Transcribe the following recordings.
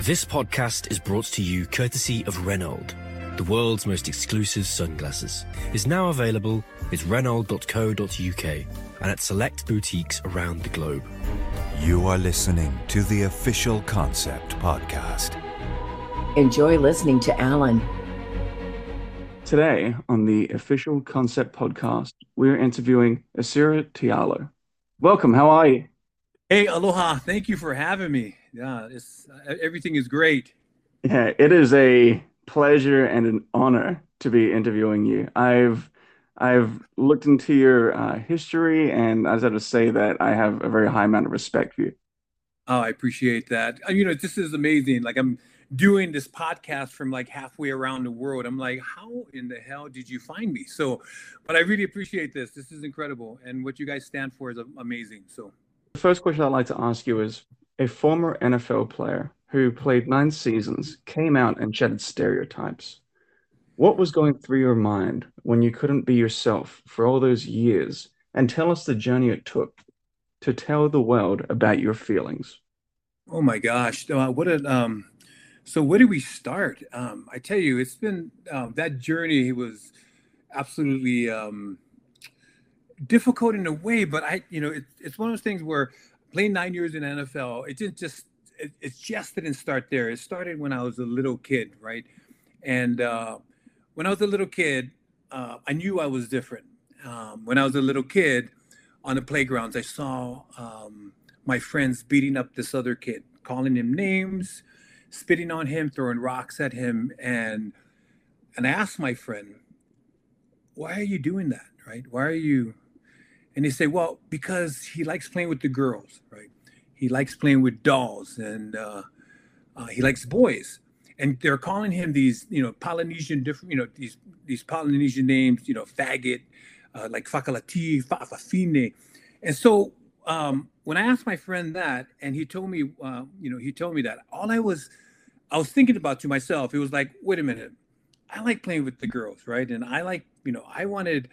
This podcast is brought to you courtesy of Renault, the world's most exclusive sunglasses. Is now available at renault.co.uk and at select boutiques around the globe. You are listening to the official Concept Podcast. Enjoy listening to Alan. Today on the official Concept Podcast, we're interviewing Esera Tuaolo. Welcome. How are you? Hey, aloha. Thank you for having me. Yeah, it's uh, everything is great. Yeah, it is a pleasure and an honor to be interviewing you. I've I've looked into your uh, history, and I just have to say that I have a very high amount of respect for you. Oh, I appreciate that. Uh, You know, this is amazing. Like I'm doing this podcast from like halfway around the world. I'm like, how in the hell did you find me? So, but I really appreciate this. This is incredible, and what you guys stand for is amazing. So, The first question I'd like to ask you is a former NFL player who played nine seasons came out and shattered stereotypes. What was going through your mind when you couldn't be yourself for all those years? And tell us the journey it took to tell the world about your feelings. oh my gosh, uh, what a um. So where do we start? Um, I tell you, it's been um, that journey was absolutely um, difficult in a way, but I, you know, it, it's one of those things where playing nine years in NFL, it didn't just, it, it just didn't start there. It started when I was a little kid, right? And uh, when I was a little kid, uh, I knew I was different. Um, when I was a little kid on the playgrounds, I saw um, my friends beating up this other kid, calling him names, spitting on him, throwing rocks at him, and and I asked my friend, "Why are you doing that? Right? Why are you?" And they say, "Well, because he likes playing with the girls, right? He likes playing with dolls, and uh, uh, he likes boys." And they're calling him these, you know, Polynesian different, you know, these these Polynesian names, you know, faggot, uh, like fakalati, fafafine. And so um, when I asked my friend that, and he told me, uh, you know, he told me that all I was, I was thinking about to myself, it was like, wait a minute, I like playing with the girls, right? And I like, you know, I wanted,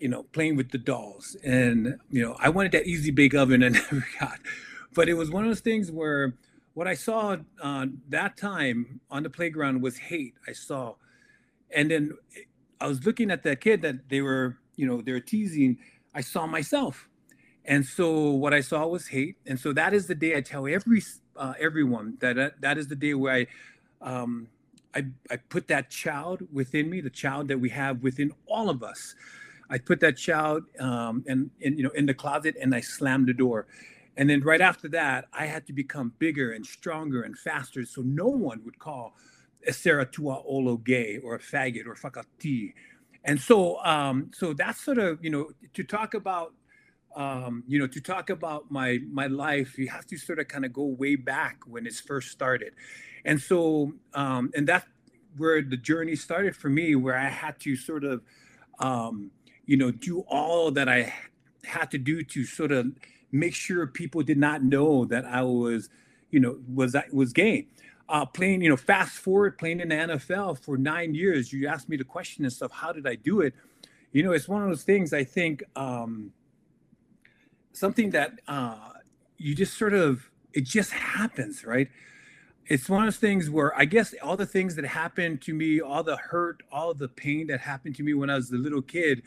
you know, playing with the dolls, and you know, I wanted that easy bake oven I never got. But it was one of those things where what I saw uh, that time on the playground was hate. I saw, and then I was looking at that kid that they were, you know, they were teasing. I saw myself, and so what I saw was hate. And so that is the day I tell every uh, everyone that, that that is the day where I, um, I I put that child within me, the child that we have within all of us. I put that child um, and, and you know in the closet, and I slammed the door. And then right after that, I had to become bigger and stronger and faster, so no one would call Esera Tuaolo gay or a faggot or fakati. And so, um, so that's sort of you know to talk about um, you know, to talk about my my life, you have to sort of kind of go way back when it first started, and so um, and that's where the journey started for me, where I had to sort of, um, you know, do all that I had to do to sort of make sure people did not know that I was, you know, was was gay. Uh, playing, you know, fast forward, playing in the NFL for nine years. You asked me the question and stuff. How did I do it? You know, it's one of those things. I think. Um, something that uh, you just sort of it just happens right it's one of those things where i guess all the things that happened to me all the hurt all the pain that happened to me when i was a little kid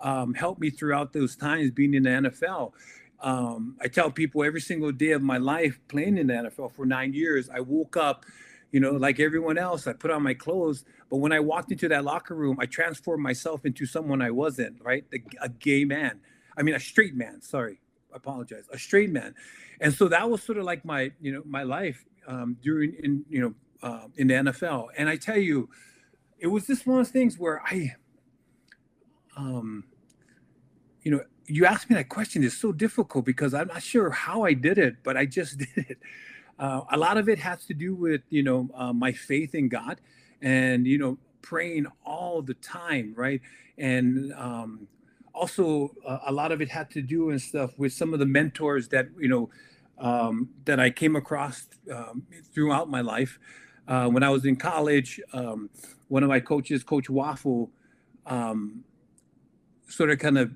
um, helped me throughout those times being in the nfl um, i tell people every single day of my life playing in the nfl for nine years i woke up you know like everyone else i put on my clothes but when i walked into that locker room i transformed myself into someone i wasn't right a gay man I mean, a straight man. Sorry, I apologize. A straight man, and so that was sort of like my, you know, my life um, during in, you know, uh, in the NFL. And I tell you, it was just one of those things where I, um, you know, you asked me that question is so difficult because I'm not sure how I did it, but I just did it. Uh, a lot of it has to do with you know uh, my faith in God, and you know praying all the time, right? And um, also uh, a lot of it had to do and stuff with some of the mentors that you know um, that I came across um, throughout my life. Uh, when I was in college, um, one of my coaches, Coach Waffle, um, sort of kind of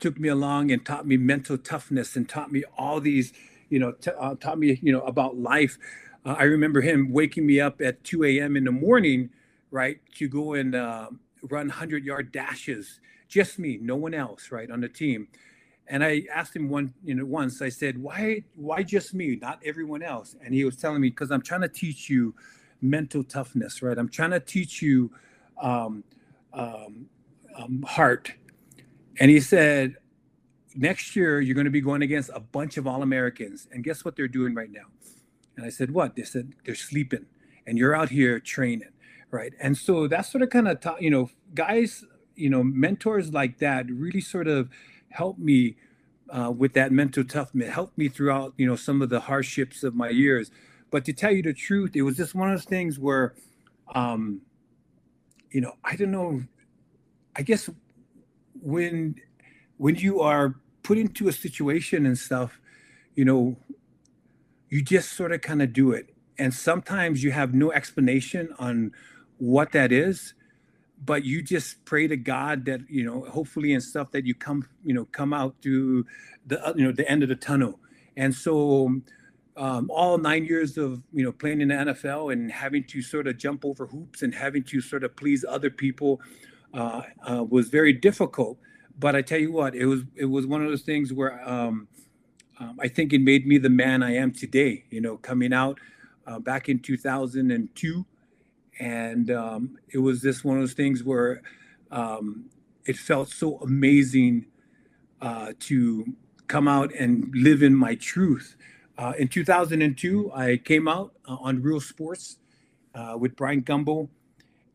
took me along and taught me mental toughness and taught me all these, you know, t- uh, taught me, you know, about life. uh, I remember him waking me up at 2 a.m. in the morning, right, to go and uh, run 100 yard dashes, just me, no one else, right, on the team. And I asked him one, you know, once. I said, "Why, why just me, not everyone else?" And he was telling me, "Because I'm trying to teach you mental toughness, right? I'm trying to teach you um, um, um, heart." And he said, "Next year, you're going to be going against a bunch of All Americans, and guess what they're doing right now?" And I said, "What?" They said, "They're sleeping, and you're out here training, right?" And so that's sort of kind of, ta- you know, guys, you know, mentors like that really sort of helped me uh, with that mental toughness, helped me throughout, you know, some of the hardships of my years. But to tell you the truth, it was just one of those things where, um, you know, I don't know. I guess when when you are put into a situation and stuff, you know, you just sort of kind of do it. And sometimes you have no explanation on what that is but you just pray to God that you know, hopefully, and stuff that you come, you know, come out to the uh, you know the end of the tunnel. And so, um, all nine years of you know playing in the NFL and having to sort of jump over hoops and having to sort of please other people uh, uh, was very difficult. But I tell you what, it was it was one of those things where um, um, I think it made me the man I am today. You know, coming out uh, back in 2002 and um, it was just one of those things where um, it felt so amazing uh, to come out and live in my truth. Uh, in 2002, I came out uh, on Real Sports uh, with Bryant Gumbel,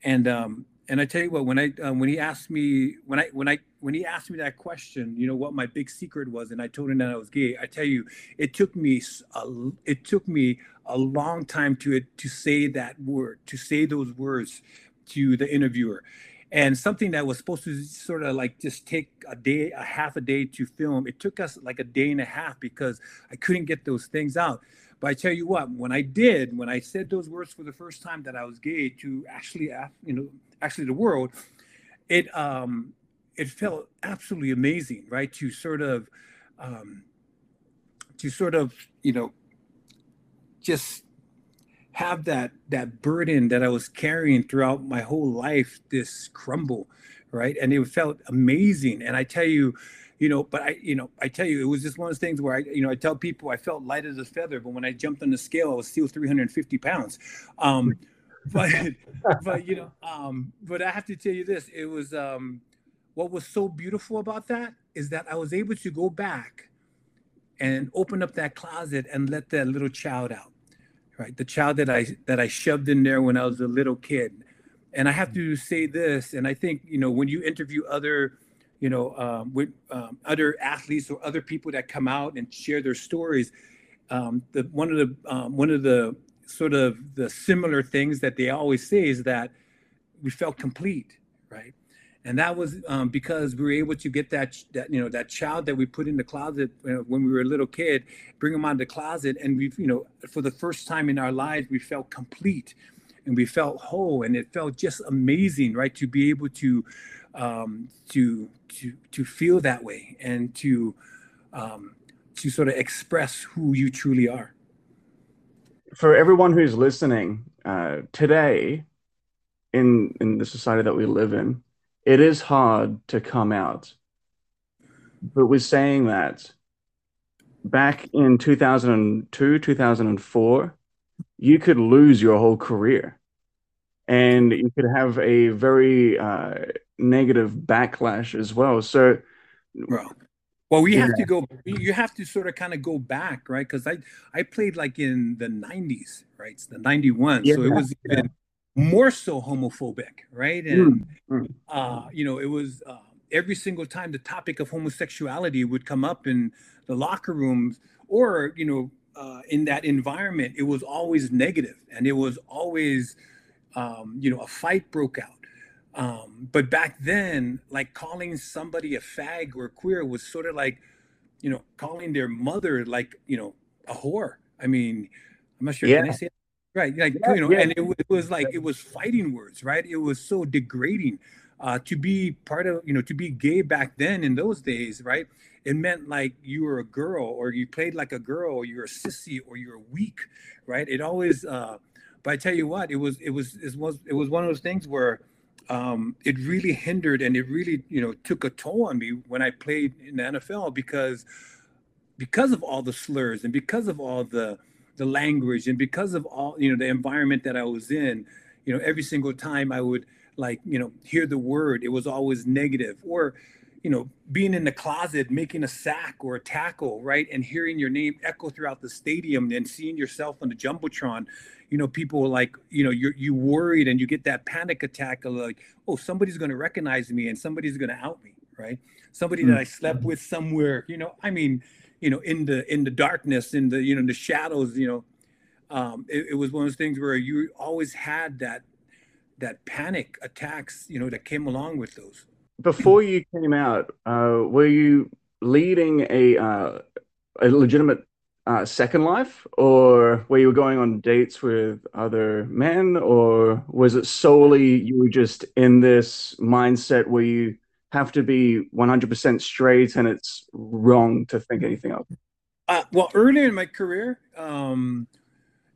and um, and I tell you what, when I um, when he asked me when I when I when he asked me that question, you know what my big secret was, and I told him that I was gay. I tell you, it took me a, it took me a long time to to say that word, to say those words to the interviewer, and something that was supposed to sort of like just take a day, a half a day to film. It took us like a day and a half because I couldn't get those things out. But I tell you what, when I did, when I said those words for the first time that I was gay to actually, you know, actually the world, it um, it felt absolutely amazing, right? To sort of, um, to sort of, you know, just have that that burden that I was carrying throughout my whole life, this crumble, right? And it felt amazing. And I tell you, you know, but I, you know, I tell you, it was just one of those things where I, you know, I tell people I felt light as a feather, but when I jumped on the scale, I was still 350 pounds. Um, but, but you know, um, but I have to tell you this: it was um, what was so beautiful about that is that I was able to go back and open up that closet and let that little child out, right? The child that I that I shoved in there when I was a little kid. And I have to say this, and I think you know when you interview other you know, um, with um, other athletes or other people that come out and share their stories. Um, the one of the um, one of the sort of the similar things that they always say is that we felt complete, right? And that was um, because we were able to get that that you know that child that we put in the closet you know, when we were a little kid, bring them out of the closet, and we've you know for the first time in our lives we felt complete, and we felt whole, and it felt just amazing, right, to be able to um, to to to feel that way and to um, to sort of express who you truly are. For everyone who's listening uh, today, in in the society that we live in, it is hard to come out. But we're saying that back in 2002, 2004, you could lose your whole career and you could have a very uh, negative backlash as well. So, well, well, we yeah. have to go. You have to sort of kind of go back, right? Because I I played like in the '90s, right? It's the '91, yeah, so it was even more so homophobic, right? And mm-hmm. uh, you know, it was uh, every single time the topic of homosexuality would come up in the locker rooms, or you know, uh, in that environment, it was always negative, and it was always, um, you know, a fight broke out um, but back then, like calling somebody a fag or queer was sort of like, you know, calling their mother like, you know, a whore. I mean, I'm not sure. Yeah. Can I say Right. Like, yeah, you know, yeah. and it, it, was like, it was fighting words, right? It was so degrading. uh, to be part of you know to be gay back then in those days right it meant like you were a girl or you played like a girl or you're a sissy or you're weak right it always uh but i tell you what it was it was it was it was one of those things where um it really hindered and it really you know took a toll on me when i played in the nfl because because of all the slurs and because of all the the language and because of all you know the environment that i was in you know every single time i would like you know hear the word it was always negative or you know being in the closet making a sack or a tackle right and hearing your name echo throughout the stadium and seeing yourself on the jumbotron you know people like you know you're you worried and you get that panic attack of like oh somebody's going to recognize me and somebody's going to out me right? Somebody that i slept with somewhere you know i mean you know in the in the darkness in the you know the shadows you know um it, it was one of those things where you always had that that panic attacks you know that came along with those before you came out uh were you leading a uh a legitimate uh, second life, or were you going on dates with other men, or was it solely you were just in this mindset where you have to be 100% straight and it's wrong to think anything else? Uh, well, early in my career, um,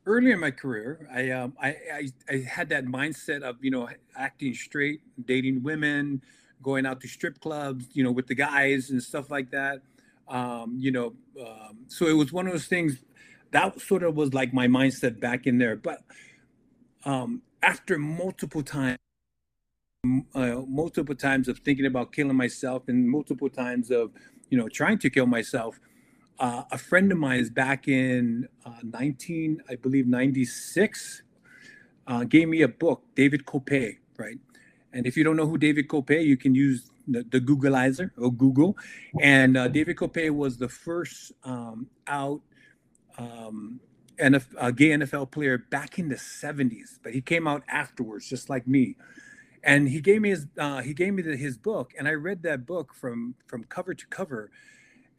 early in my career, I, um, I, I, I had that mindset of you know acting straight, dating women, going out to strip clubs, you know, with the guys and stuff like that. Um, you know, um, so it was one of those things that sort of was like my mindset back in there. But um, after multiple times, uh, multiple times of thinking about killing myself, and multiple times of you know trying to kill myself, uh, a friend of mine is back in uh, 19, I believe 96, uh, gave me a book, David Kopay, right? And if you don't know who David Kopay, you can use the, the Googleizer or Google. And uh, David Kopay was the first um, out um, NF, uh, gay NFL player back in the 70s, but he came out afterwards, just like me. And he gave me his uh, he gave me the, his book, and I read that book from from cover to cover.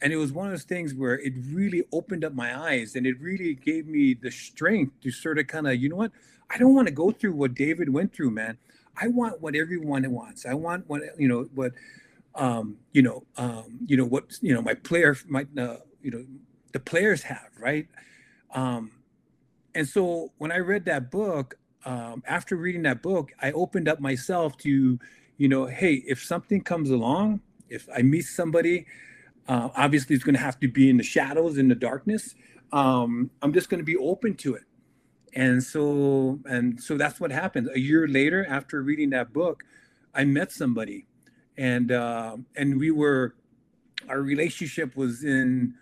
And it was one of those things where it really opened up my eyes, and it really gave me the strength to sort of kind of, you know what, I don't want to go through what David went through, man. I want what everyone wants. I want what you know what um, you know um, you know what you know my player my uh, you know the players have right. Um, and so when I read that book, um, after reading that book, I opened up myself to you know, hey, if something comes along, if I meet somebody, uh, obviously it's going to have to be in the shadows, in the darkness. Um, I'm just going to be open to it and so and so that's what happened. A year later after reading that book i met somebody. And uh, and we were our relationship was in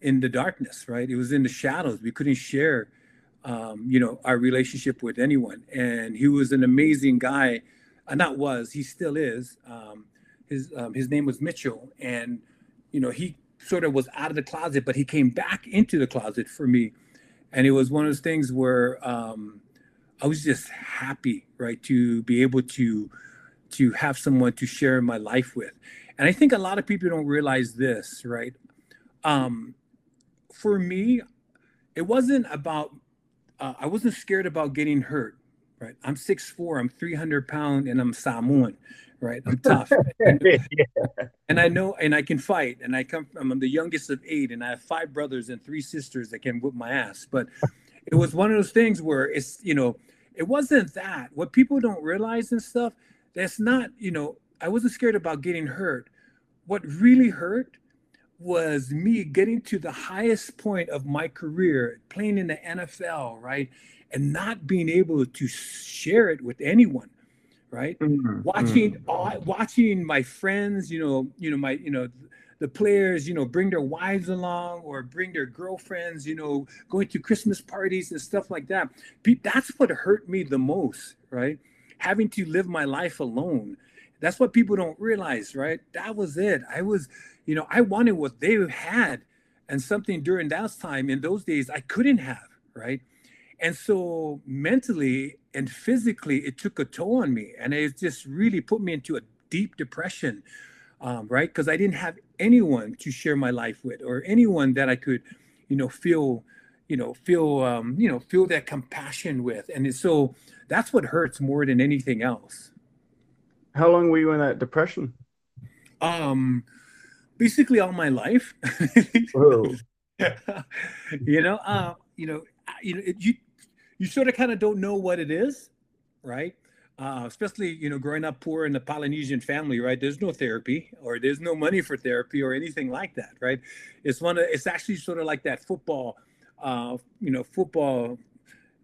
in the darkness right? It was in the shadows. We couldn't share um, you know our relationship with anyone. And he was an amazing guy. And not was he still is. Um, his um, his name was mitchell. And you know he sort of was out of the closet but he came back into the closet for me and it was one of those things where um, I was just happy, right, to be able to to have someone to share my life with. And I think a lot of people don't realize this, right? Um, for me, it wasn't about uh, I wasn't scared about getting hurt, right? I'm 6'4", I'm 300 pound, and I'm Samoan, right? I'm tough. and, yeah. and, I know, and I can fight. And I come from, I'm the youngest of eight, and I have five brothers and three sisters that can whip my ass. But it was one of those things where it's, you know, it wasn't that. What people don't realize and stuff, that's not, you know, I wasn't scared about getting hurt. What really hurt was me getting to the highest point of my career, playing in the NFL, right? And not being able to share it with anyone right? Mm-hmm. Watching mm-hmm. all, watching my friends, you know, you know my, you know, the players, you know, bring their wives along or bring their girlfriends, you know, going to Christmas parties and stuff like that. That's what hurt me the most, right? Having to live my life alone. That's what people don't realize, right? That was it. I was, you know, I wanted what they had and something during that time in those days I couldn't have, right? And so mentally and physically, it took a toll on me. And it just really put me into a deep depression, um, right? Because I didn't have anyone to share my life with or anyone that I could, you know, feel, you know, feel, um, you know, feel that compassion with. And so that's what hurts more than anything else. How long were you in that depression? Um, basically all my life. You know, uh, you know, you know, it, you you sort of kind of don't know what it is, right? Uh, especially you know, growing up poor in a Polynesian family, right? There's no therapy, or there's no money for therapy, or anything like that, right? It's one of it's actually sort of like that football, uh, you know, football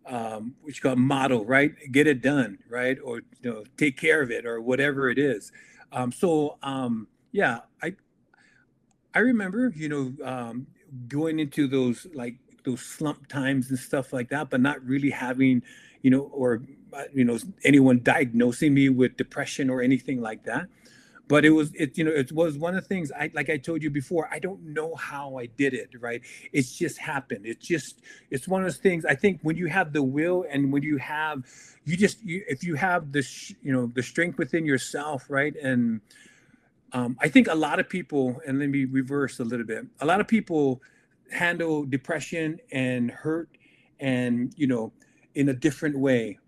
um, which you call motto, right? Get it done, right? Or you know, take care of it, or whatever it is. Um, so um, yeah, I I remember, you know, um, going into those like those slump times and stuff like that, but not really having, you know, or uh, you know, anyone diagnosing me with depression or anything like that. But it was it you know it was one of the things i like i told you before i don't know how i did it right? It's just happened. It's just it's one of those things i think when you have the will and when you have you just you, if you have this you know the strength within yourself right? And um, i think a lot of people and let me reverse a little bit a lot of people handle depression and hurt and you know in a different way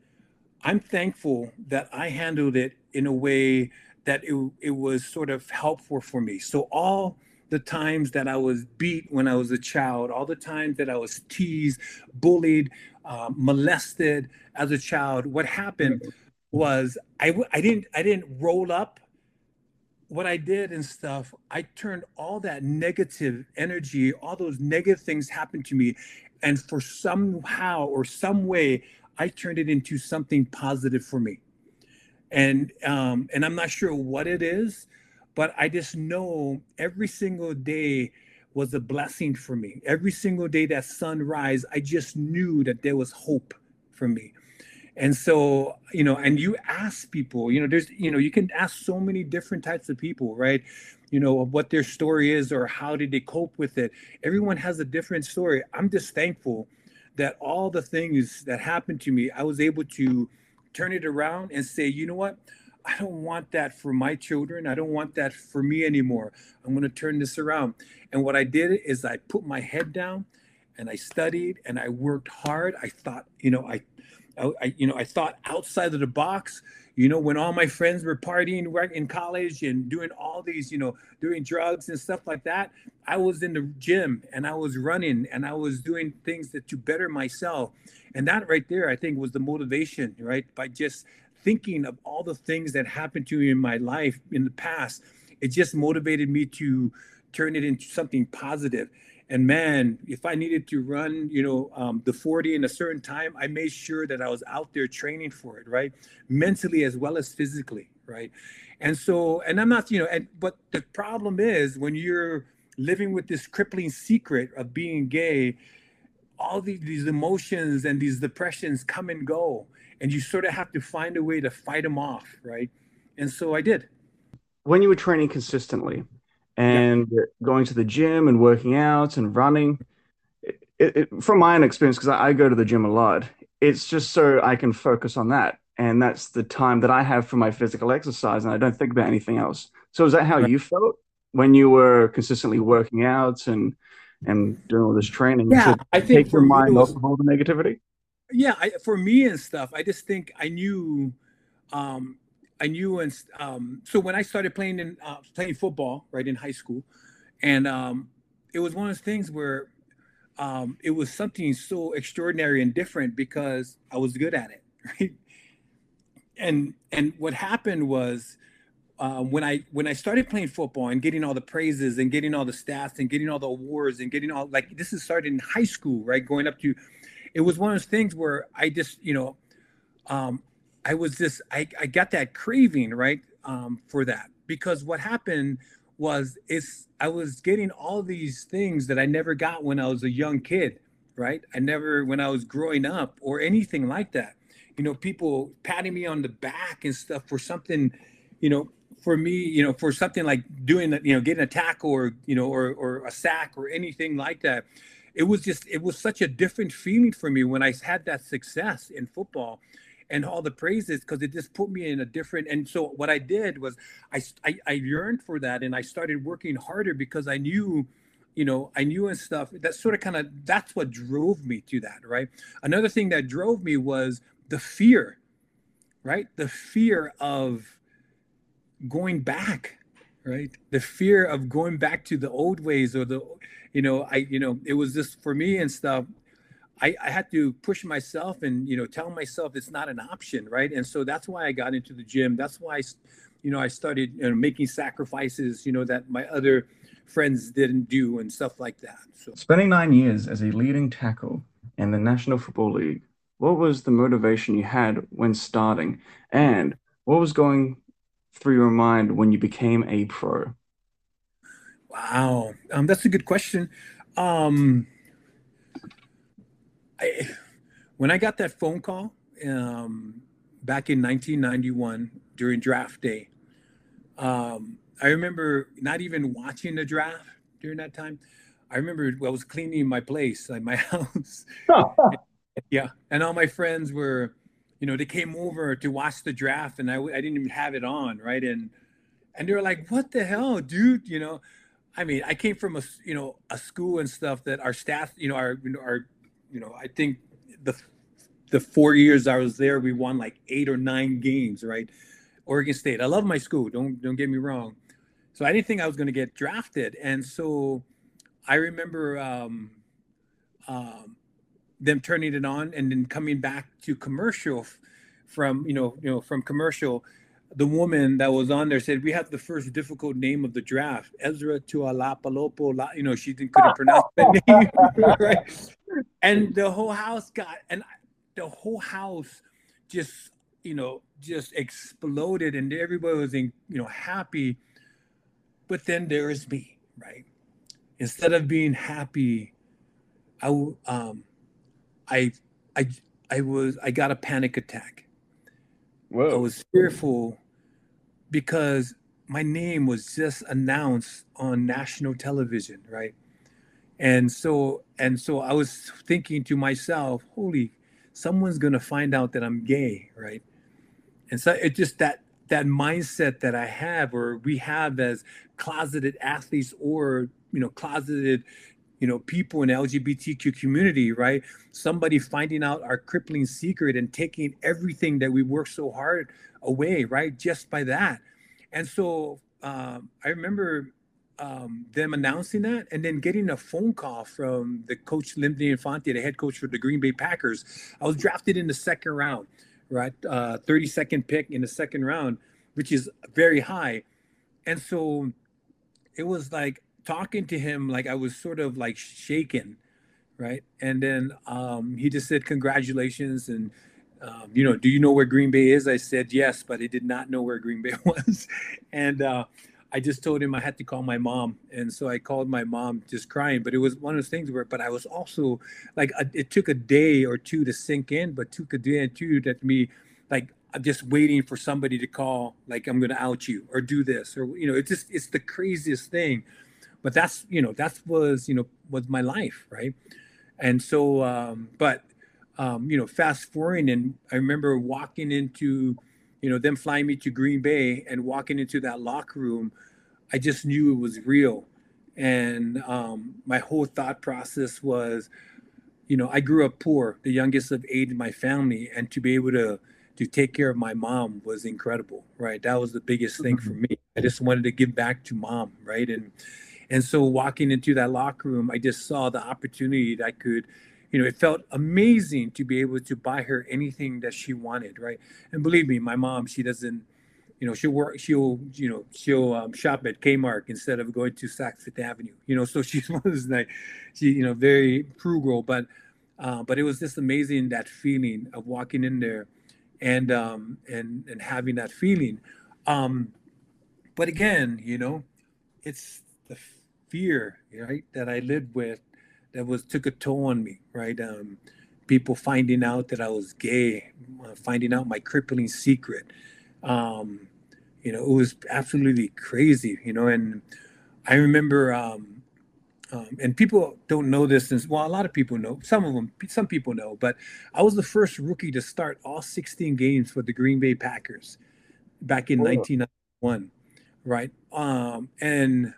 i'm thankful that i handled it in a way that it, it was sort of helpful for me. So all the times that I was beat when I was a child, all the times that I was teased, bullied, uh, molested as a child, what happened was I, I didn't I didn't roll up what I did and stuff. I turned all that negative energy, all those negative things happened to me, and for somehow or some way, I turned it into something positive for me and um, and I'm not sure what it is, but I just know every single day was a blessing for me. Every single day that sunrise, I just knew that there was hope for me. And so, you know, and you ask people, you know, there's, you know, you can ask so many different types of people, right? You know, what their story is or how did they cope with it. Everyone has a different story. I'm just thankful that all the things that happened to me, I was able to turn it around and say, you know what? I don't want that for my children. I don't want that for me anymore. I'm going to turn this around. And what I did is I put my head down and I studied and I worked hard. I thought, you know, I, I, you know, I thought outside of the box. You know, when all my friends were partying in college and doing all these, you know, doing drugs and stuff like that, I was in the gym and I was running and I was doing things that to better myself. And that right there, I think, was the motivation, right? By just thinking of all the things that happened to me in my life in the past, it just motivated me to turn it into something positive. And man, if I needed to run, you know, um, the 40 in a certain time, I made sure that I was out there training for it, right? Mentally as well as physically, right? And so, and I'm not, you know, and but the problem is when you're living with this crippling secret of being gay, all these, these emotions and these depressions come and go and you sort of have to find a way to fight them off right and so i did when you were training consistently and yeah. going to the gym and working out and running it, it, from my own experience because I, I go to the gym a lot it's just so i can focus on that and that's the time that i have for my physical exercise and i don't think about anything else so is that how right. you felt when you were consistently working out and and doing all this training yeah, I think take your mind was, off of all the negativity? Yeah, I, for me and stuff, I just think I knew, um, I knew, and um, so when I started playing in uh, playing football, right in high school, and um, it was one of those things where um, it was something so extraordinary and different because I was good at it, right? And and what happened was uh, when I when I started playing football and getting all the praises and getting all the stats and getting all the awards and getting all like this is started in high school, right? Going up to, it was one of those things where I just you know, um, I was just I I got that craving right um, for that because what happened was it's I was getting all these things that I never got when I was a young kid, right? I never when I was growing up or anything like that. You know, people patting me on the back and stuff for something, you know, for me, you know, for something like doing, you know, getting a tackle or, you know, or, or a sack or anything like that, it was just, it was such a different feeling for me when I had that success in football and all the praises because it just put me in a different. And so what I did was I, I, I yearned for that and I started working harder because I knew, you know, I knew and stuff. That sort of kind of, that's what drove me to that, right? Another thing that drove me was the fear, right? The fear of, going back, right? The fear of going back to the old ways or the, you know, I, you know, it was just for me and stuff. I, I had to push myself and you know tell myself it's not an option, right? And so that's why I got into the gym. That's why, I, you know, I started you know, making sacrifices, you know, that my other friends didn't do and stuff like that. So spending nine years as a leading tackle in the National Football League, what was the motivation you had when starting, and what was going through your mind when you became a pro? Wow, um, that's a good question. Um, I, when I got that phone call um, back in 1991 during draft day, um, I remember not even watching the draft during that time. I remember I was cleaning my place, like my house. yeah, and all my friends were, you know, they came over to watch the draft, and I, I didn't even have it on, right? And and they were like, "What the hell, dude?" You know, I mean, I came from a you know a school and stuff that our staff, you know, our you know our, you know, I think the the four years I was there, we won like eight or nine games, right? Oregon State. I love my school. Don't don't get me wrong. So I didn't think I was going to get drafted, and so I remember um, um, them turning it on and then coming back to commercial from you know you know from commercial. The woman that was on there said we have the first difficult name of the draft, Ezra Tualapalopo. You know she didn't couldn't pronounce the name, right? And the whole house got and the whole house just you know just exploded and everybody was in you know happy but then there is me right instead of being happy i um i i i was i got a panic attack Whoa. i was fearful because my name was just announced on national television right? And so and so i was thinking to myself holy someone's to find out that i'm gay right? And so it just that that mindset that I have or we have as closeted athletes or you know closeted you know people in LGBTQ community, right? Somebody finding out our crippling secret and taking everything that we worked so hard away, right? Just by that. And so um, I remember um, them announcing that and then getting a phone call from the coach Lindy Infante, the head coach for the Green Bay Packers. I was drafted in the second round right? Uh, 32nd pick in the second round, which is very high. And so it was like talking to him, like I was sort of like shaken, right? And then um, he just said, Congratulations. And, um, you know, do you know where Green Bay is? I said, Yes, but I did not know where Green Bay was. and, uh, I just told him I had to call my mom, and so I called my mom, just crying. But it was one of those things where, but I was also like, a, it took a day or two to sink in, but took a day or two that me, like, I'm just waiting for somebody to call, like, I'm to out you or do this, or you know, it's just it's the craziest thing. But that's you know that was you know was my life, right? And so, um, but um, you know, fast forwarding, and I remember walking into you know, them flying me to Green Bay and walking into that locker room, I just knew it was real. And um, my whole thought process was, you know, I grew up poor, the youngest of eight in my family, and to be able to to take care of my mom was incredible, right? That was the biggest thing for me. I just wanted to give back to mom, right? And and so walking into that locker room, I just saw the opportunity that I could you know, it felt amazing to be able to buy her anything that she wanted, right? And believe me, my mom, she doesn't, you know, she'll work, she'll, you know, she'll um, shop at Kmart instead of going to Saks Fifth Avenue, you know. So she's one of those like, she, you know, very frugal, but, uh, but it was just amazing that feeling of walking in there, and um, and and having that feeling. Um, but again, you know, it's the fear, right, that I lived with that was took a toll on me, right? Um, people finding out that I was gay, uh, finding out my crippling secret. Um, you know, it was absolutely crazy, you know. And I remember, um, um, and people don't know this, and well, a lot of people know. Some of them, some people know, but I was the first rookie to start all 16 games for the Green Bay Packers back in oh. 1991, right? Um, and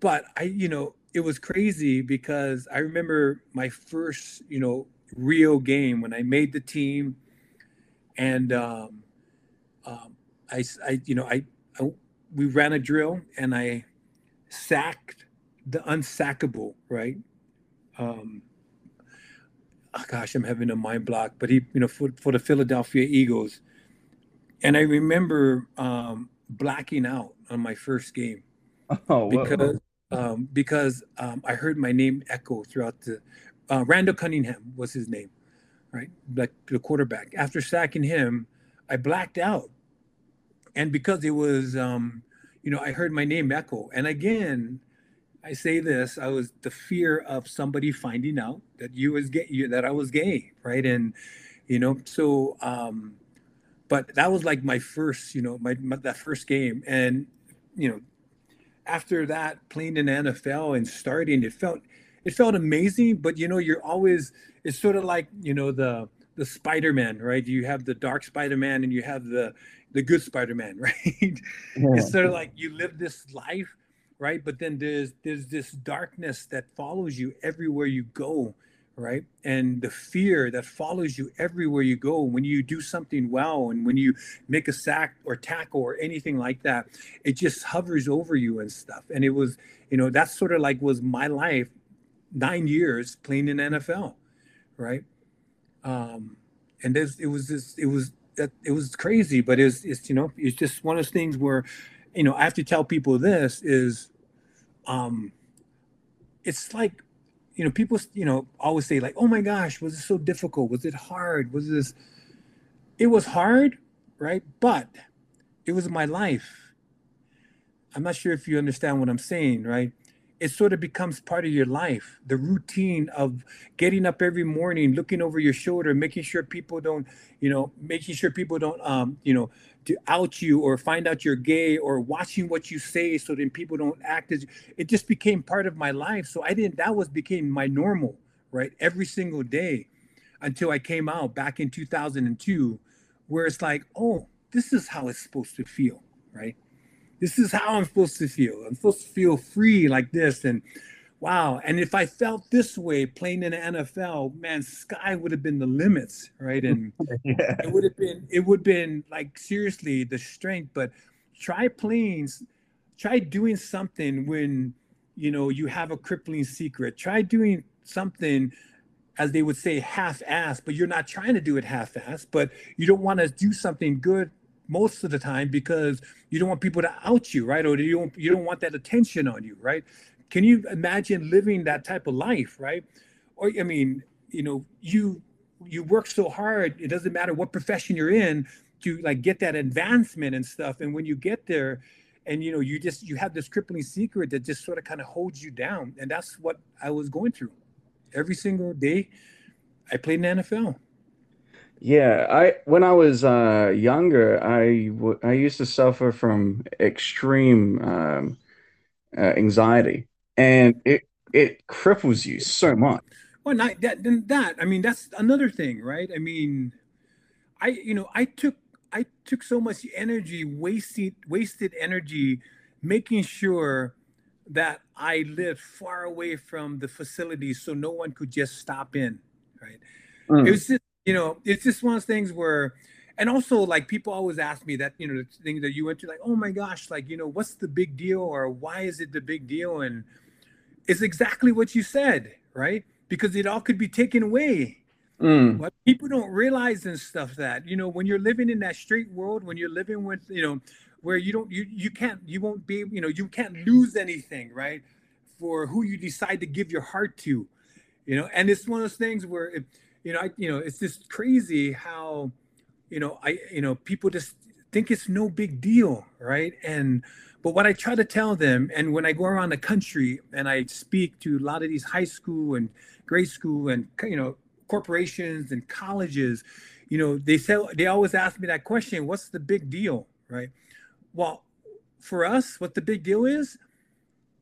but I, you know, it was crazy because I remember my first, you know, real game when I made the team, and um, um, I, I, you know, I, I, we ran a drill and I sacked the unsackable, right? Um, oh gosh, I'm having a mind block, but he, you know, for, for the Philadelphia Eagles. And I remember um, blacking out on my first game Oh, because um, because um, I heard my name echo throughout the. Uh, Randall Cunningham was his name, right? Like the quarterback. After sacking him, I blacked out, and because it was, um, you know, I heard my name echo. And again, I say this: I was the fear of somebody finding out that you was gay, you, that I was gay, right? And you know, so. Um, but that was like my first, you know, my, my that first game, and you know, after that playing in the NFL and starting, it felt it felt amazing. But you know, you're always it's sort of like you know the the Spider-Man, right? You have the dark Spider-Man and you have the the good Spider-Man, right? Yeah. It's sort of like you live this life, right? But then there's there's this darkness that follows you everywhere you go, right? And the fear that follows you everywhere you go when you do something well and when you make a sack or tackle or anything like that, it just hovers over you and stuff. And it was, you know, that's sort of like was my life nine years playing in NFL, right? Um, and it was just, it was that it was crazy, but it's, it's, you know, it's just one of those things where, you know, I have to tell people this is, um, it's like you know, people, you know, always say like, "Oh my gosh, was it so difficult? Was it hard? Was this?" It was hard, right? But it was my life. I'm not sure if you understand what I'm saying, right? It sort of becomes part of your life. The routine of getting up every morning, looking over your shoulder, making sure people don't, you know, making sure people don't, um, you know, to out you or find out you're gay or watching what you say so then people don't act as it just became part of my life. So i didn't that was became my normal right? Every single day until i came out back in 2002 where it's like oh this is how it's supposed to feel right? This is how i'm supposed to feel. I'm supposed to feel free like this and wow and if i felt this way playing in the nfl man sky would have been the limits right? And yeah. it would have been it would have been like seriously the strength but try playing try doing something when you know you have a crippling secret. Try doing something as they would say half-ass but you're not trying to do it half-ass but you don't want to do something good most of the time because you don't want people to out you right? Or you don't you don't want that attention on you right can you imagine living that type of life right? Or i mean you know you you work so hard it doesn't matter what profession you're in to like get that advancement and stuff. And when you get there and you know you just you have this crippling secret that just sort of kind of holds you down. And that's what i was going through. Every single day i played in the nfl Yeah, I when I was uh, younger, I I used to suffer from extreme um, uh, anxiety, and it it cripples you so much. well not that then that i mean that's another thing right i mean i you know i took i took so much energy wasted wasted energy making sure that i lived far away from the facilities so no one could just stop in right it Mm. was just you know it's just one of those things where and also like people always ask me that you know the thing that you went to like oh my gosh like you know what's the big deal or why is it the big deal and it's exactly what you said right? Because it all could be taken away. Mm. what people don't realize and stuff that you know when you're living in that straight world when you're living with you know where you don't you you can't you won't be you know you can't lose anything right for who you decide to give your heart to you know? And it's one of those things where it, you know I, you know it's just crazy how you know i you know people just think it's no big deal right? And but what i try to tell them and when i go around the country and i speak to a lot of these high school and grade school and you know corporations and colleges you know they say they always ask me that question what's the big deal? Right? Well for us what the big deal is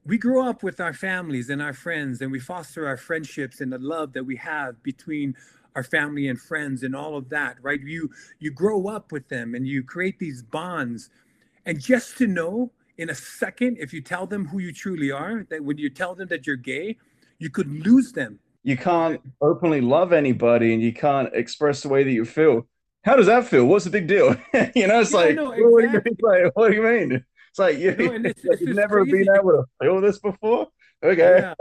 we grow up with our families and our friends and we foster our friendships and the love that we have between our family and friends and all of that right? You you grow up with them and you create these bonds. And just to know in a second if you tell them who you truly are that when you tell them that you're gay you could lose them You can't openly love anybody, and you can't express the way that you feel. How does that feel? What's the big deal? You know, it's Yeah, like, no, what do you mean? Like, what do you mean? It's like you, and it's- it's you've never crazy. been able to feel this before. Okay. Yeah.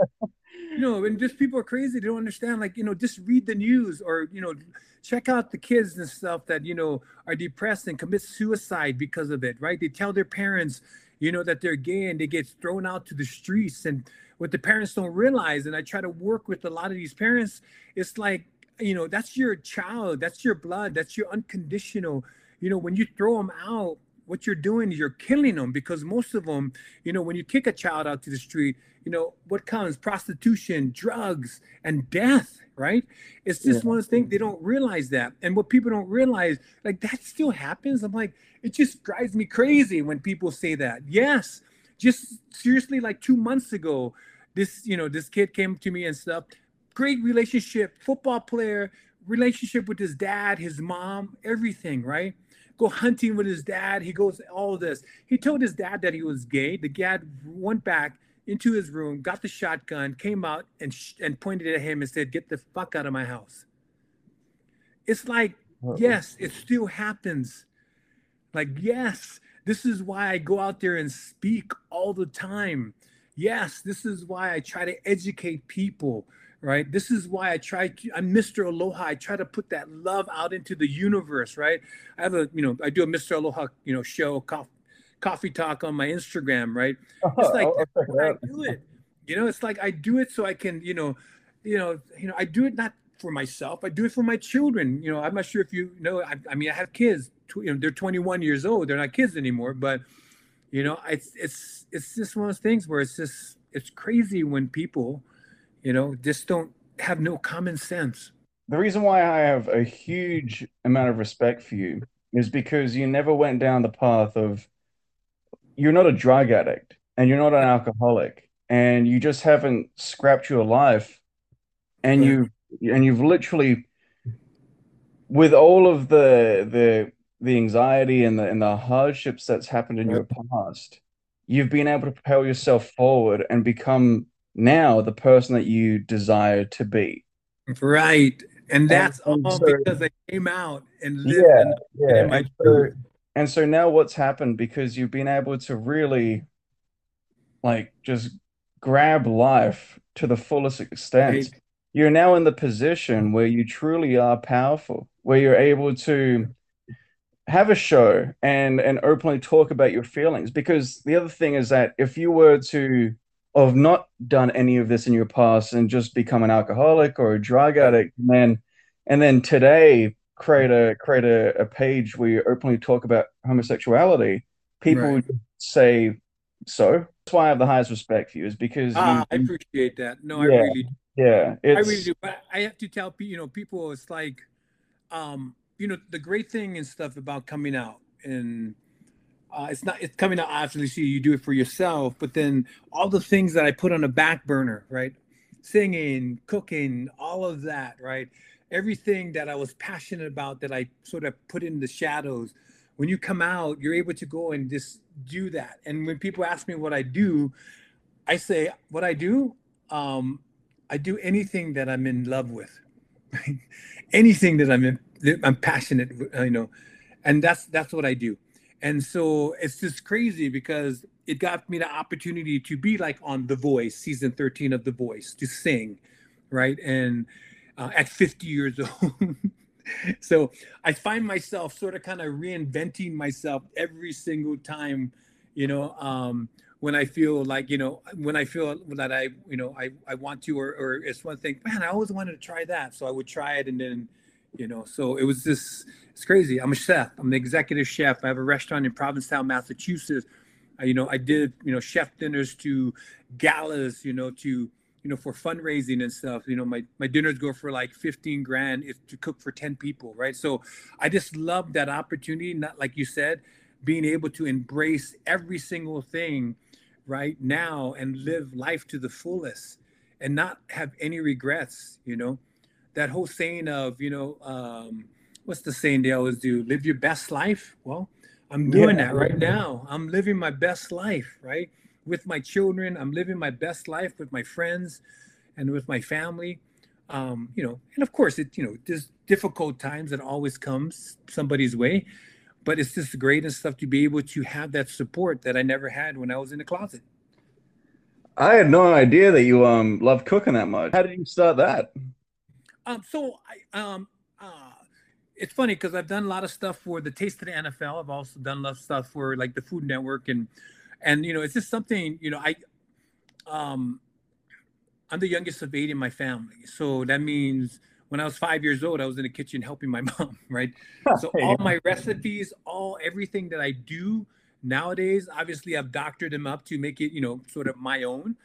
You know, and just people are crazy. They don't understand. Like, you know, just read the news or, you know, check out the kids and stuff that, you know, are depressed and commit suicide because of it, right? They tell their parents, you know, that they're gay and they get thrown out to the streets. And what the parents don't realize, and I try to work with a lot of these parents, it's like, you know, that's your child, that's your blood, that's your unconditional. You know, when you throw them out, what you're doing is you're killing them because most of them, you know, when you kick a child out to the street, you know, what comes? Prostitution, drugs, and death, right? It's just one of those things they don't realize that. And what people don't realize, like that still happens. I'm like, it just drives me crazy when people say that. Yes, just seriously, like two months ago, this, you know, this kid came to me and stuff. Great relationship, football player, relationship with his dad, his mom, everything, right? Go hunting with his dad. He goes all of this. He told his dad that he was gay. The dad went back into his room, got the shotgun, came out and sh- and pointed at him and said, "Get the fuck out of my house." It's like, yes, it still happens. Like, yes, this is why I go out there and speak all the time. Yes, this is why I try to educate people, right? This is why I try to, I'm Mr. Aloha. I try to put that love out into the universe, right? I have a, you know, I do a Mr. Aloha, you know, show, coffee, coffee talk on my Instagram, right? Uh-huh. It's like I'll- I'll check it why I do it. You know, it's like I do it so I can, you know, you know, you know, I do it not for myself. I do it for my children. You know, I'm not sure if you know. I, I mean, I have kids. tw- You know, they're 21 years old. They're not kids anymore. But you know, it's it's it's just one of those things where it's just it's crazy when people, you know, just don't have no common sense. The reason why I have a huge amount of respect for you is because you never went down the path of you're not a drug addict and you're not an alcoholic and you just haven't scrapped your life and you and you've literally with all of the the the anxiety and the and the hardships that's happened in your past, you've been able to propel yourself forward and become now the person that you desire to be. Right. And that's and all so- because I came out and lived. Yeah, and- yeah. And so, and so now what's happened because you've been able to really like just grab life to the fullest extent. Right. You're now in the position where you truly are powerful, where you're able to have a show and and openly talk about your feelings. Because the other thing is that if you were to have not done any of this in your past and just become an alcoholic or a drug addict, and then and then today create a create a, a page where you openly talk about homosexuality, people Right. would say so. That's why I have the highest respect for you, is because Ah, I appreciate that. No, I really do. yeah, I really do. But I have to tell people, you know, people, it's like, um, you know, the great thing and stuff about coming out and uh, it's not, it's coming out, obviously, you do it for yourself, but then all the things that I put on a back burner, right? Singing, cooking, all of that, right? Everything that I was passionate about that I sort of put in the shadows. When you come out, you're able to go and just do that. And when people ask me what I do, I say, what I do, um, I do anything that I'm in love with, anything that I'm in, that I'm passionate, you know, and that's that's what I do. And so it's just crazy because it got me the opportunity to be like on The Voice, season 13 of The Voice, to sing, right? And uh, at 50 years old. so I find myself sort of kind of reinventing myself every single time, you know, um, when I feel like, you know, when I feel that I, you know, I, I want to, or, or it's one thing, man, I always wanted to try that. So I would try it and then, you know, so it was just, it's crazy. I'm a chef. I'm the executive chef. I have a restaurant in Provincetown, Massachusetts. I, you know, I did, you know, chef dinners to galas, you know, to, you know, for fundraising and stuff. You know, my my dinners go for like 15 grand if to cook for 10 people, right? So I just love that opportunity, not like you said, being able to embrace every single thing right now and live life to the fullest and not have any regrets, you know. That whole saying of, you know, um, what's the saying they always do? Live your best life. Well, I'm doing Yeah. that right now. I'm living my best life, right? With my children, I'm living my best life with my friends and with my family. Um, you know, and of course, it you know, there's difficult times that always comes somebody's way, but it's just great and stuff to be able to have that support that I never had when I was in the closet. I had no idea that you um love cooking that much. How did you start that? Um, so I um uh, it's funny because I've done a lot of stuff for the Taste of the NFL. I've also done a lot of stuff for like the Food Network and and you know it's just something you know I um I'm the youngest of eight in my family, so that means when I was five years old, I was in the kitchen helping my mom, right? So all my recipes, all everything that I do nowadays, obviously I've doctored them up to make it, you know, sort of my own.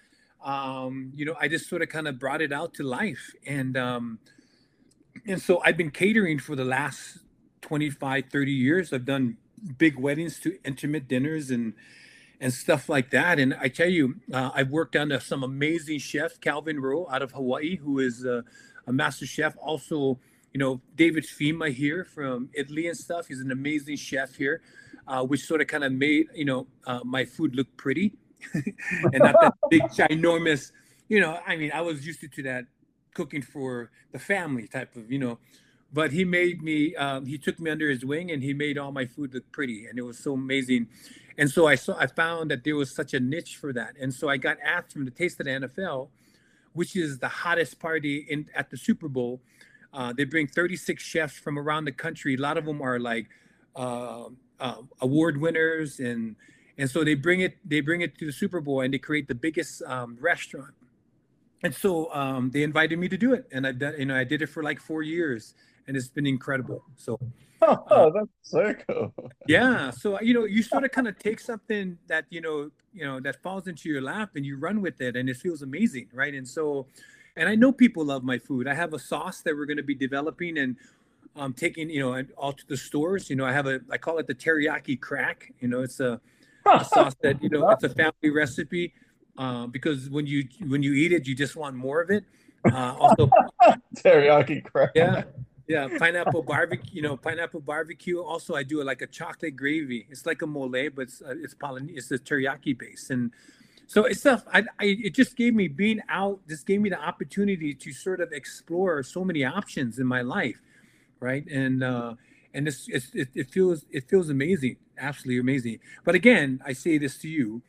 Um, you know, I just sort of kind of brought it out to life. And um, and so I've been catering for the last 25, 30 years. I've done big weddings to intimate dinners and and stuff like that. And I tell you, uh, I've worked under some amazing chefs, Calvin Rowe out of Hawaii, who is uh, a master chef. Also, you know, David Fima here from Italy and stuff. He's an amazing chef here, uh, which sort of kind of made, you know, uh, my food look pretty and not that big, ginormous, you know, I mean, I was used to, that cooking for the family type of, you know, but he made me, um, he took me under his wing and he made all my food look pretty. And it was so amazing. And so I saw, I found that there was such a niche for that. And so I got asked from the Taste of the NFL which is the hottest party in at the Super Bowl. Uh, they bring 36 chefs from around the country. A lot of them are like uh, uh, award winners, and and so they bring it they bring it to the Super Bowl and they create the biggest um, restaurant. And so um, they invited me to do it, and I've done you know I did it for like four years, and it's been incredible. So Oh, uh, that's so cool. Yeah. So you know, you sort of kind of take something that you know, you know, that falls into your lap, and you run with it, and it feels amazing, right? And so, and I know people love my food. I have a sauce that we're going to be developing and um, taking, you know, all to the stores. You know, I have a, I call it the teriyaki crack. You know, it's a, a sauce that you know, it's a family recipe uh, because when you when you eat it, you just want more of it. Uh, also, teriyaki. Yeah yeah, pineapple barbecue. You know, pineapple barbecue. Also, I do like a chocolate gravy. It's like a mole, but it's uh, it's Polynesian. It's a teriyaki base, and so it's stuff. I, I it just gave me being out. Just gave me the opportunity to sort of explore so many options in my life, right? And uh, and this it, it feels it feels amazing, absolutely amazing. But again, I say this to you: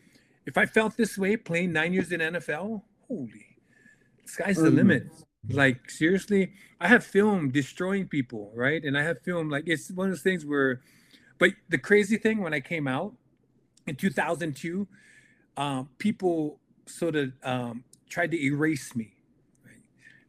if I felt this way playing nine years in NFL, holy, sky's the mm. limit like seriously, I have film destroying people, right? And I have film like it's one of those things where, but the crazy thing when I came out in 2002, uh, people sort of um, tried to erase me. Right?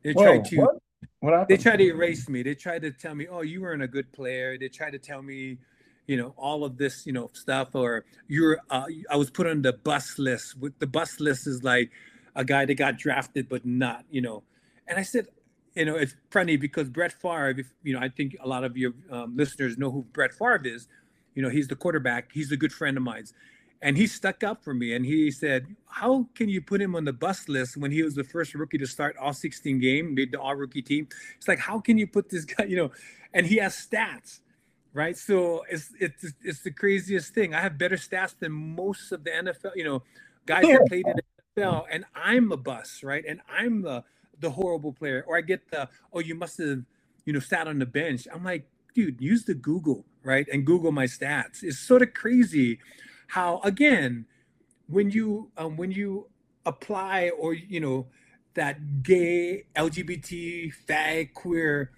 They Whoa, tried to. What? What they tried to erase me. They tried to tell me, "Oh, you weren't a good player." They tried to tell me, you know, all of this, you know, stuff, or you're. Uh, I was put on the bus list. With the bus list is like a guy that got drafted but not, you know, and I said, you know, it's funny because Brett Favre, if, you know, I think a lot of your um, listeners know who Brett Favre is. You know, he's the quarterback. He's a good friend of mine. And he stuck up for me and he said, How can you put him on the bus list when he was the first rookie to start all 16 game, made the all rookie team? It's like, how can you put this guy, you know, and he has stats, right? So it's it's it's the craziest thing. I have better stats than most of the NFL, you know, guys that played in the NFL, and I'm a bus, right? And I'm the the horrible player, or I get the oh you must have you know sat on the bench. I'm like, dude, use the Google right and Google my stats. It's sort of crazy how again when you um, when you apply or you know that gay LGBT fag queer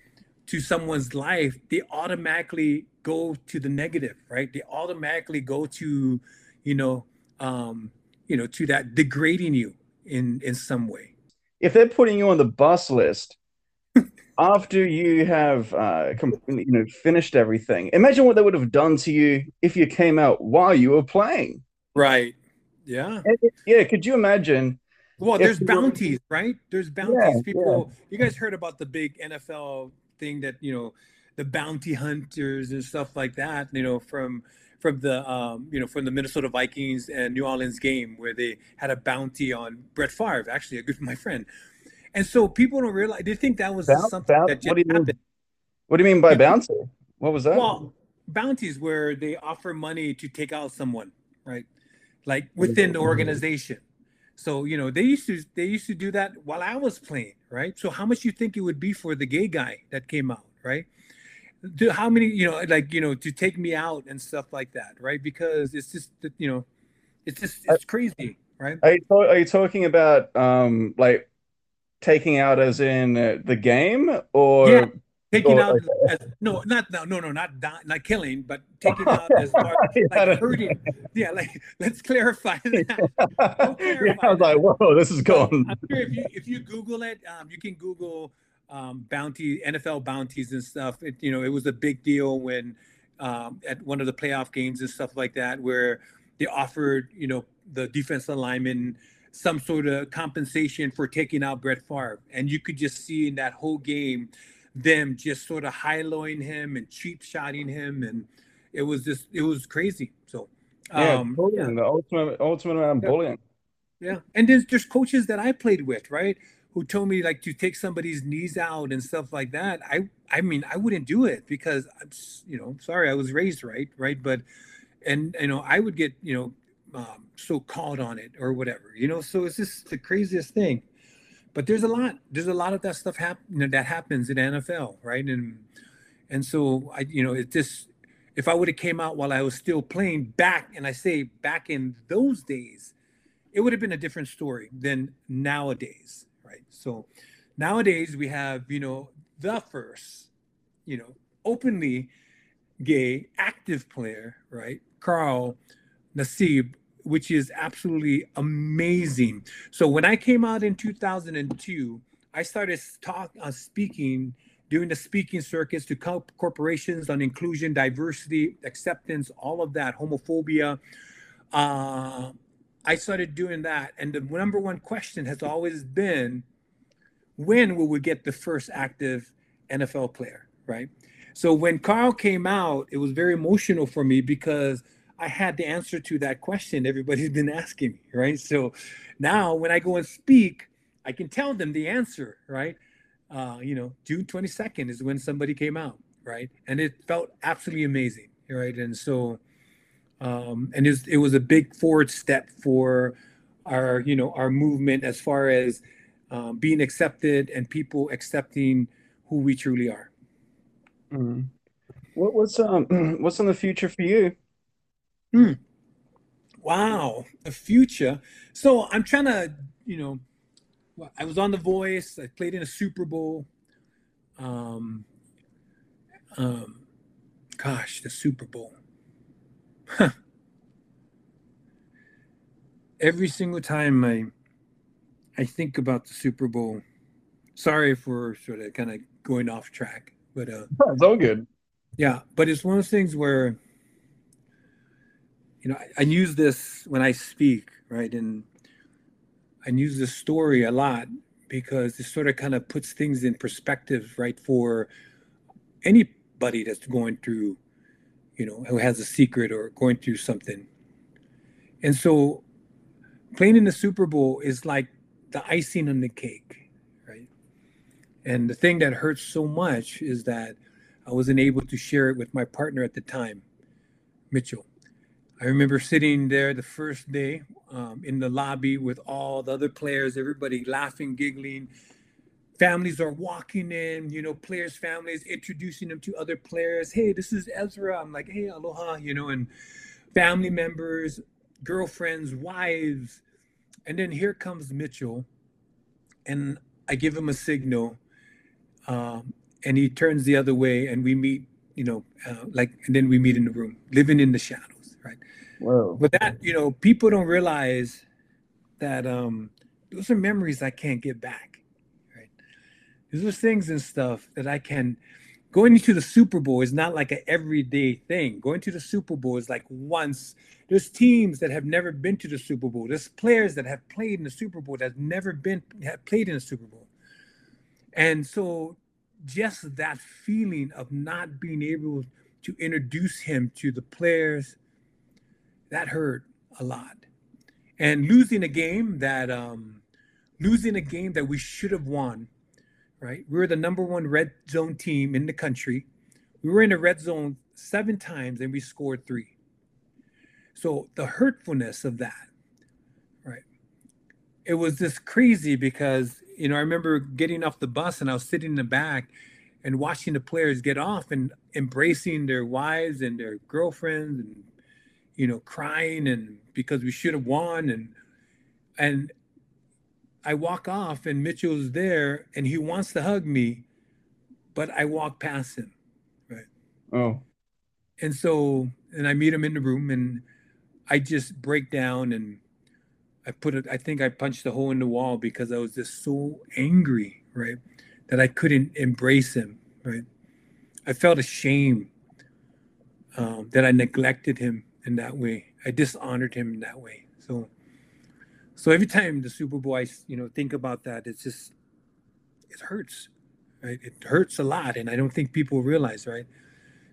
to someone's life, they automatically go to the negative, right? They automatically go to, you know, um, you know, to that degrading you in in some way if they're putting you on the bus list after you have uh, you know finished everything, imagine what they would have done to you if you came out while you were playing. Right. Yeah. Yeah. Could you imagine? Well, there's bounties, right? There's bounties. Yeah, People, yeah. you guys heard about the big NFL thing that you know, the bounty hunters and stuff like that. You know, from from the um, you know from the Minnesota Vikings and New Orleans game where they had a bounty on Brett Favre, actually a good my friend. And so people don't realize they think that was Boun- something that just what do you happened. Mean, what do you mean by bounty? What was that? Well, bounties where they offer money to take out someone, right? Like within the organization. So you know they used to they used to do that while I was playing, right? So how much you think it would be for the gay guy that came out, right? to how many you know like you know to take me out and stuff like that right because it's just you know it's just it's crazy right are you, are you talking about um like taking out as in uh, the game or yeah taking out as, no not no no no not not killing but taking out as far like hurting. Yeah like let's clarify that. Clarify yeah, i was that. like whoa this is going I'm sure if you if you google it um, you can google um, bounty nfl bounties and stuff. It, you know it was a big deal when um, at one of the playoff games and stuff like that where they offered you know the defensive lineman some sort of compensation for taking out Brett Favre. And you could just see in that whole game them just sort of high-lowing him and cheap shotting him. And it was just, it was crazy. So, yeah, um, bullying, yeah. the ultimate, ultimate amount of yeah. bullying. Yeah. And there's just coaches that I played with, right? Who told me like to take somebody's knees out and stuff like that. I, I mean, I wouldn't do it because I'm, you know, sorry, I was raised right, right, but, and you know, I would get, you know, um, so called on it or whatever, you know. So it's just the craziest thing. But there's a lot. There's a lot of that stuff happen that happens in NFL, right? And and so I, you know, it just if I would have came out while I was still playing back, and I say back in those days, it would have been a different story than nowadays, right? So nowadays we have, you know, the first, you know, openly gay active player, right? Carl Nassib which is absolutely amazing. So when I came out in 2002, I started talk uh, speaking, doing the speaking circuits to co- corporations on inclusion, diversity, acceptance, all of that, homophobia. Uh, I started doing that, and the number one question has always been, when will we get the first active NFL player, right? So when Carl came out, it was very emotional for me because I had the answer to that question everybody's been asking me, right? So now when I go and speak, I can tell them the answer, right? Uh, you know, June 22nd is when somebody came out, right? And it felt absolutely amazing, right? And so, um, and it, it was a big forward step for our, you know, our movement as far as um, being accepted and people accepting who we truly are. Mm. What, what's um what's in the future for you? Hmm. Wow, the future. So I'm trying to, you know, I was on The Voice. I played in a Super Bowl. Um, um, gosh, the Super Bowl. Huh. Every single time I, I think about the Super Bowl. Sorry for sort of kind of going off track, but uh, it's all good. Yeah, but it's one of those things where you know, I, I use this when I speak, right? And I use this story a lot because it sort of kind of puts things in perspective, right? For anybody that's going through, you know, who has a secret or going through something. And so playing in the Super Bowl is like the icing on the cake, right? And the thing that hurts so much is that I wasn't able to share it with my partner at the time, Mitchell. I remember sitting there the first day um, in the lobby with all the other players, everybody laughing, giggling. Families are walking in, you know, players' families introducing them to other players. Hey, this is Ezra. I'm like, hey, aloha, you know, and family members, girlfriends, wives. And then here comes Mitchell, and I give him a signal, um, and he turns the other way, and we meet, you know, uh, like, and then we meet in the room, living in the shadow right? Whoa. But that, you know, people don't realize that um those are memories I can't get back. Right. These are things and stuff that I can going into the Super Bowl is not like an everyday thing. Going to the Super Bowl is like once. There's teams that have never been to the Super Bowl. There's players that have played in the Super Bowl that have never been have played in the Super Bowl. And so just that feeling of not being able to introduce him to the players, that hurt a lot. And losing a game that um, losing a game that we should have won, right? We were the number one red zone team in the country. We were in the red zone seven times and we scored three. So the hurtfulness of that, right? It was just crazy because you know I remember getting off the bus and I was sitting in the back, and watching the players get off and embracing their wives and their girlfriends and you know crying and because we should have won and and I walk off and Mitchell's there and he wants to hug me, but I walk past him. Right. Oh. And so and I meet him in the room and I just break down and I put it I think I punched a hole in the wall because I was just so angry, right? That I couldn't embrace him, right? I felt ashamed um, that I neglected him in that way. I dishonored him in that way. So so every time the Super Bowl, I you know think about that, it's just it hurts, right? It hurts a lot, and I don't think people realize, right?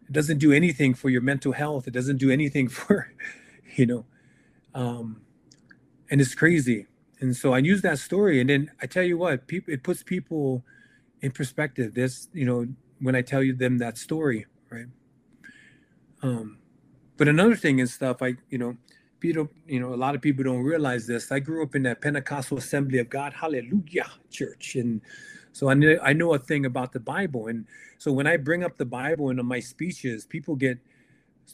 It doesn't do anything for your mental health. It doesn't do anything for, you know, um, and it's crazy. And so I use that story, and then I tell you what, people it puts people in perspective. This, you know, when I tell you them that story, right? Um, but another thing and stuff, I you know, people, you know, a lot of people don't realize this. I grew up in that Pentecostal Assembly of God, Hallelujah Church, and so I know I know a thing about the Bible. And so when I bring up the Bible in my speeches, people get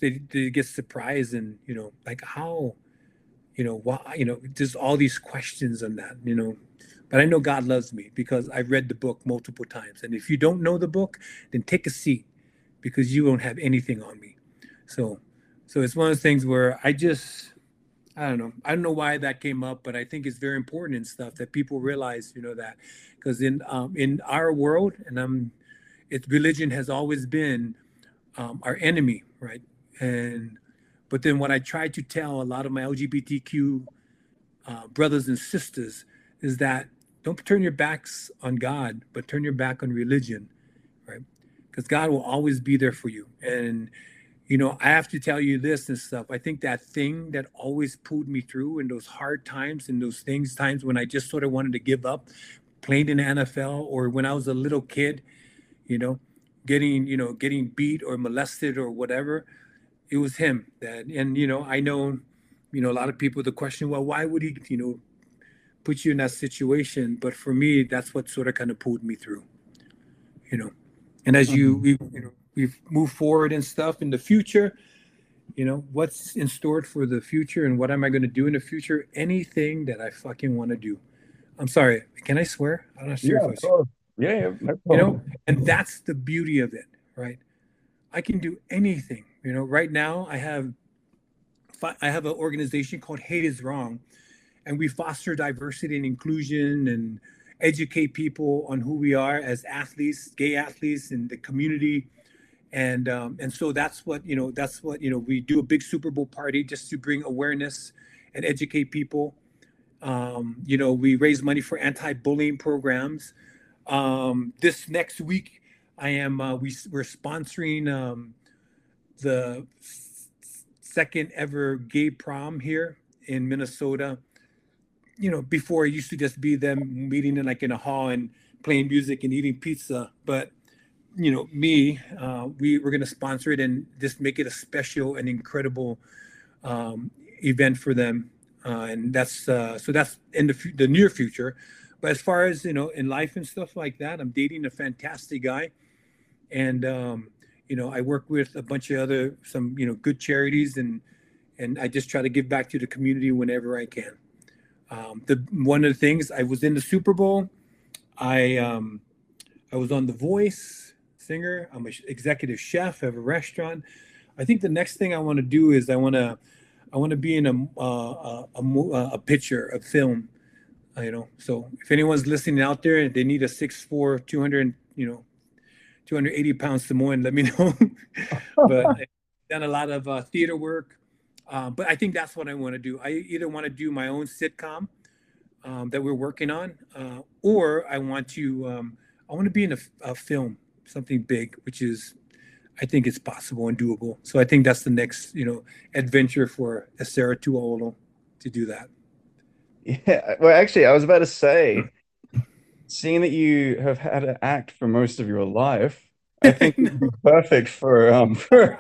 they, they get surprised and you know like how you know why you know just all these questions on that you know but i know god loves me because i've read the book multiple times and if you don't know the book then take a seat because you won't have anything on me so so it's one of those things where i just I don't know. I don't know why that came up, but I think it's very important and stuff that people realize, you know, that because in um, in our world, and I'm, it religion has always been um, our enemy, right? And but then what I try to tell a lot of my LGBTQ uh, brothers and sisters is that don't turn your backs on God, but turn your back on religion, right? Because God will always be there for you, and you know, I have to tell you this and stuff. I think that thing that always pulled me through in those hard times and those things, times when I just sort of wanted to give up playing in the NFL or when I was a little kid, you know, getting, you know, getting beat or molested or whatever, it was him that, and, you know, I know, you know, a lot of people, the question, well, why would he, you know, put you in that situation? But for me, that's what sort of kind of pulled me through, you know, and as you, Mm-hmm. we, you know, we've moved forward and stuff in the future you know what's in store for the future and what am i going to do in the future? Anything that i fucking want to do. I'm sorry can i swear? I'm not sure Yeah, if I yeah, yeah, no you know and that's the beauty of it right? I can do anything you know. Right now i have i have an organization called hate is wrong and we foster diversity and inclusion and educate people on who we are as athletes gay athletes in the community and um, and so that's what you know that's what you know we do a big super bowl party just to bring awareness and educate people. Um, you know we raise money for anti-bullying programs. Um, this next week i am uh, we, we're sponsoring um, the s- second ever gay prom here in minnesota. You know before it used to just be them meeting in like in a hall and playing music and eating pizza but you know me uh, we we're going to sponsor it and just make it a special and incredible um, event for them. Uh, and that's uh, so that's in the, the near future. But as far as you know in life and stuff like that i'm dating a fantastic guy. And um, you know i work with a bunch of other some you know good charities and and i just try to give back to the community whenever i can. Um, the one of the things i was in the super bowl. I um, i was on the voice singer i'm an executive chef of a restaurant. I think the next thing i want to do is i want to i want to be in a a, a, a picture a film uh, you know? So if anyone's listening out there and they need a 6'4 200 you know 280 pounds samoan let me know. But i've done a lot of uh, theater work um, but i think that's what i want to do. I either want to do my own sitcom um, that we're working on uh, or i want to um, i want to be in a, a film something big which is i think it's possible and doable. So i think that's the next you know adventure for Esera Tuaolo to do that. Yeah, well, actually, I was about to say, seeing that you have had to act for most of your life, I think perfect for um for,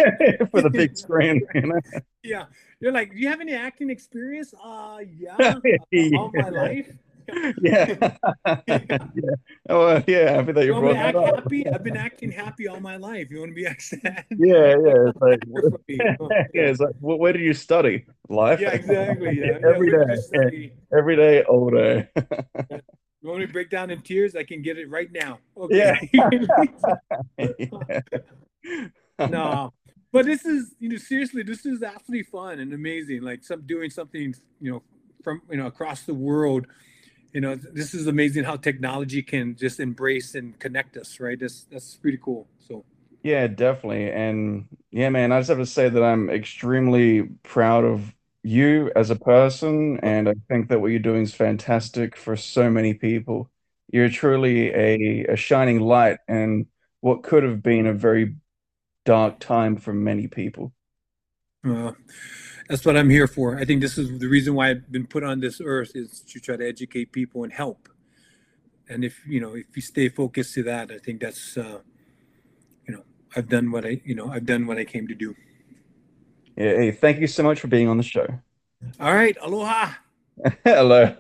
for the big screen, you know? yeah. You're like do you have any acting experience? Uh yeah. Uh, all my life yeah. yeah. Oh, yeah. Happy that you You brought want me to that up. happy? I've been acting happy all my life. You want to be acting? Yeah, yeah. It's like, yeah, it's like, wh- where do you study? Life. Yeah, exactly. Yeah. Every Yeah, day. like, Every day, all day. You want me to break down in tears? I can get it right now. Okay. Yeah. no, but this is you know seriously, this is absolutely fun and amazing. Like some doing something you know from you know across the world. You know, this is amazing how technology can just embrace and connect us. Right? That's that's pretty cool. So Yeah, definitely. And yeah, man, I just have to say that I'm extremely proud of you as a person, and I think that what you're doing is fantastic for so many people. You're truly a, a shining light in what could have been a very dark time for many people. uh, that's what I'm here for. I think this is the reason why I've been put on this earth is to try to educate people and help. And if you know, if you stay focused to that, I think that's uh, you know, I've done what I you know I've done what I came to do. Yeah, hey, thank you so much for being on the show. All right, aloha. Hello.